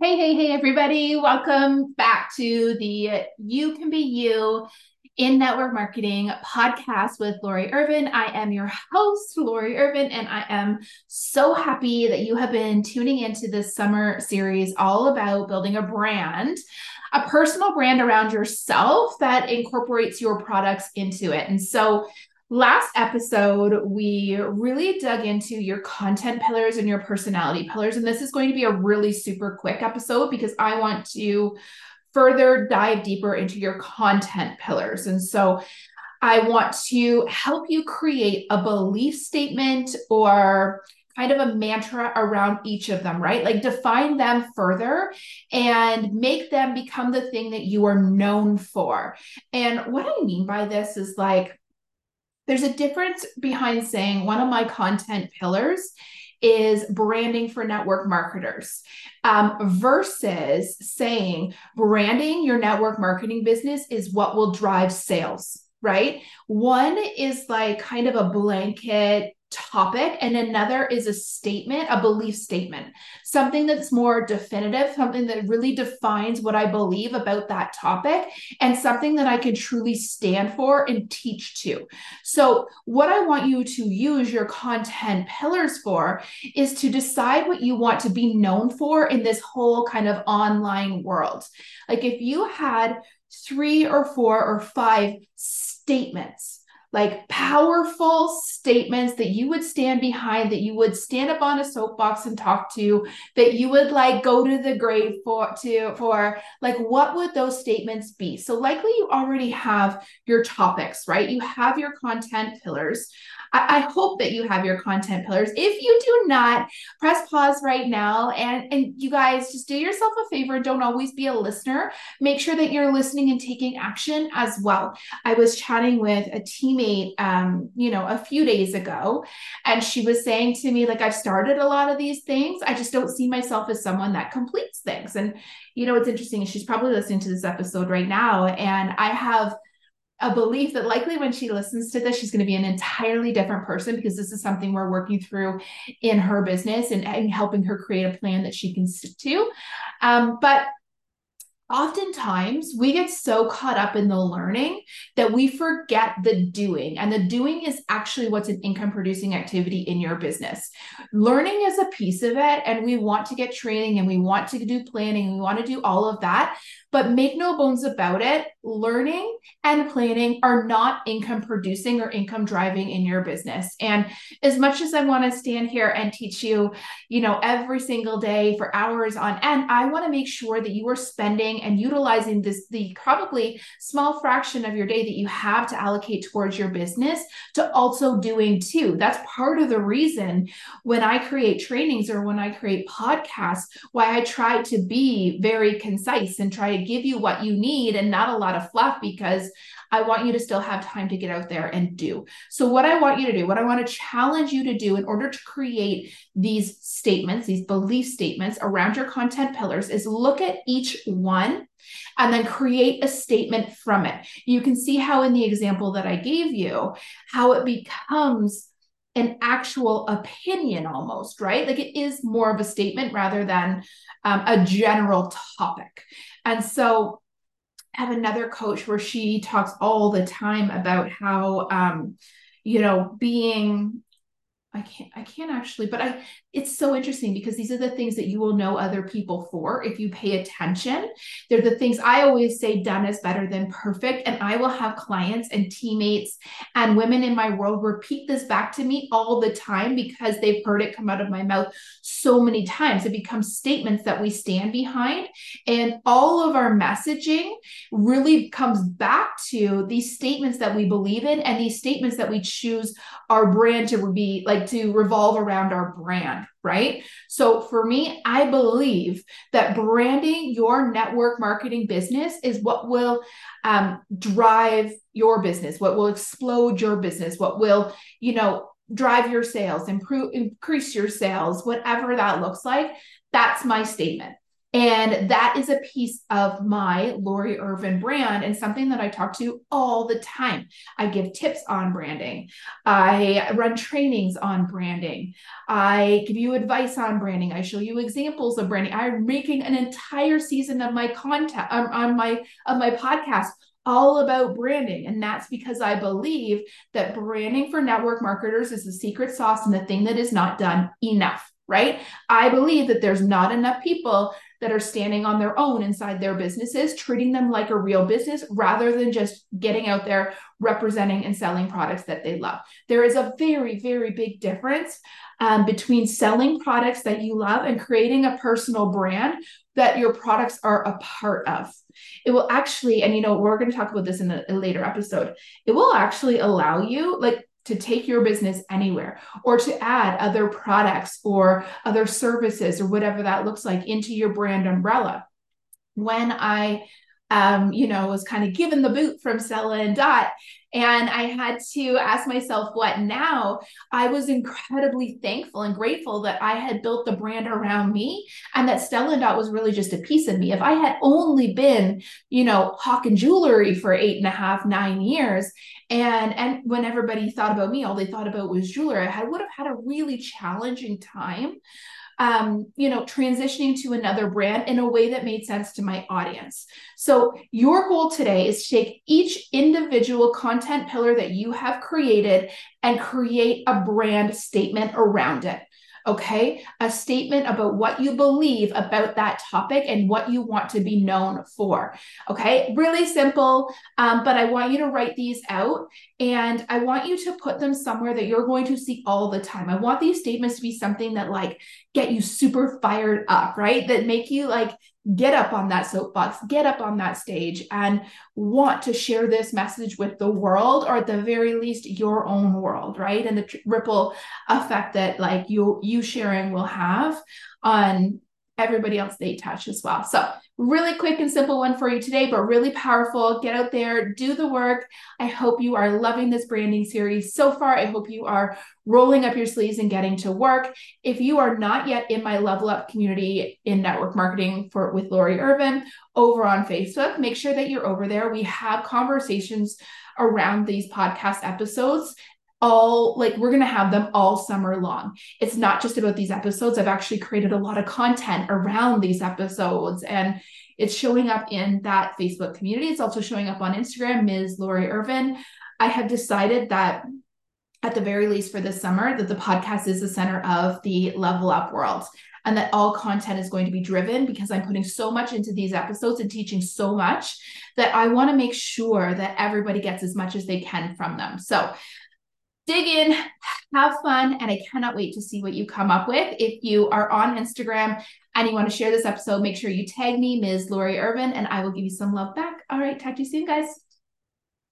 Hey, hey, hey, everybody. Welcome back to the You Can Be You in Network Marketing podcast with Lori Irvin. I am your host, Lori Irvin, and I am so happy that you have been tuning into this summer series all about building a brand, a personal brand around yourself that incorporates your products into it. And so, Last episode, we really dug into your content pillars and your personality pillars. And this is going to be a really super quick episode because I want to further dive deeper into your content pillars. And so I want to help you create a belief statement or kind of a mantra around each of them, right? Like define them further and make them become the thing that you are known for. And what I mean by this is like, there's a difference behind saying one of my content pillars is branding for network marketers um, versus saying branding your network marketing business is what will drive sales right? One is like kind of a blanket topic and another is a statement a belief statement. Something that's more definitive something that really defines what i believe about that topic and something that i can truly stand for and teach to. So what i want you to use your content pillars for is to decide what you want to be known for in this whole kind of online world. Like if you had three or four or five statements like powerful statements that you would stand behind, that you would stand up on a soapbox and talk to, that you would like go to the grave for to for like what would those statements be? So likely you already have your topics, right? You have your content pillars. I, I hope that you have your content pillars. If you do not, press pause right now and, and you guys just do yourself a favor. Don't always be a listener. Make sure that you're listening and taking action as well. I was chatting with a teammate, um, you know, a few days ago, and she was saying to me, like, I've started a lot of these things. I just don't see myself as someone that completes things. And, you know, what's interesting is she's probably listening to this episode right now. And I have a belief that likely when she listens to this, she's going to be an entirely different person because this is something we're working through in her business and, and helping her create a plan that she can stick to. Um, but oftentimes we get so caught up in the learning that we forget the doing and the doing is actually what's an income producing activity in your business learning is a piece of it and we want to get training and we want to do planning we want to do all of that but make no bones about it, learning and planning are not income producing or income driving in your business. And as much as I want to stand here and teach you, you know, every single day for hours on end, I want to make sure that you are spending and utilizing this the probably small fraction of your day that you have to allocate towards your business to also doing too. That's part of the reason when I create trainings or when I create podcasts, why I try to be very concise and try to give you what you need and not a lot of fluff because I want you to still have time to get out there and do. So, what I want you to do, what I want to challenge you to do in order to create these statements, these belief statements around your content pillars is look at each one and then create a statement from it. You can see how, in the example that I gave you, how it becomes an actual opinion almost, right? Like it is more of a statement rather than um, a general topic. And so have another coach where she talks all the time about how, um, you know, being I can't I can't actually, but I it's so interesting because these are the things that you will know other people for if you pay attention. They're the things I always say done is better than perfect. And I will have clients and teammates and women in my world repeat this back to me all the time because they've heard it come out of my mouth so many times. It becomes statements that we stand behind. And all of our messaging really comes back to these statements that we believe in and these statements that we choose our brand to be like to revolve around our brand, right? So for me, I believe that branding your network marketing business is what will um, drive your business, what will explode your business, what will, you know, drive your sales, improve, increase your sales, whatever that looks like. That's my statement. And that is a piece of my Lori Irvin brand and something that I talk to all the time. I give tips on branding. I run trainings on branding. I give you advice on branding. I show you examples of branding. I'm making an entire season of my content um, on my of my podcast all about branding. And that's because I believe that branding for network marketers is the secret sauce and the thing that is not done enough, right? I believe that there's not enough people that are standing on their own inside their businesses, treating them like a real business rather than just getting out there representing and selling products that they love. There is a very, very big difference um, between selling products that you love and creating a personal brand that your products are a part of. It will actually, and you know, we're going to talk about this in a, a later episode, it will actually allow you, like, to take your business anywhere or to add other products or other services or whatever that looks like into your brand umbrella. When I um, you know, was kind of given the boot from Stella and Dot. And I had to ask myself, what now? I was incredibly thankful and grateful that I had built the brand around me and that Stella and Dot was really just a piece of me. If I had only been, you know, hawking jewelry for eight and a half, nine years, and and when everybody thought about me, all they thought about was jewelry, I would have had a really challenging time um, you know, transitioning to another brand in a way that made sense to my audience. So, your goal today is to take each individual content pillar that you have created and create a brand statement around it okay? A statement about what you believe about that topic and what you want to be known for, okay? Really simple, um, but I want you to write these out and I want you to put them somewhere that you're going to see all the time. I want these statements to be something that like get you super fired up, right? That make you like get up on that soapbox, get up on that stage, and want to share this message with the world, or at the very least, your own world, right? And the tr- ripple effect that like you you sharing will have on everybody else they touch as well. So really quick and simple one for you today, but really powerful. Get out there, do the work. I hope you are loving this branding series so far. I hope you are rolling up your sleeves and getting to work. If you are not yet in my level up community in network marketing for with Lori Irvin over on Facebook, make sure that you're over there. We have conversations around these podcast episodes all like we're going to have them all summer long. It's not just about these episodes. I've actually created a lot of content around these episodes and it's showing up in that Facebook community. It's also showing up on Instagram, Ms. Lori Irvin. I have decided that at the very least for this summer that the podcast is the center of the level up world and that all content is going to be driven because I'm putting so much into these episodes and teaching so much that I want to make sure that everybody gets as much as they can from them. So dig in, have fun, and I cannot wait to see what you come up with. If you are on Instagram and you want to share this episode, make sure you tag me, Ms. Lori Irvin, and I will give you some love back. All right, talk to you soon, guys.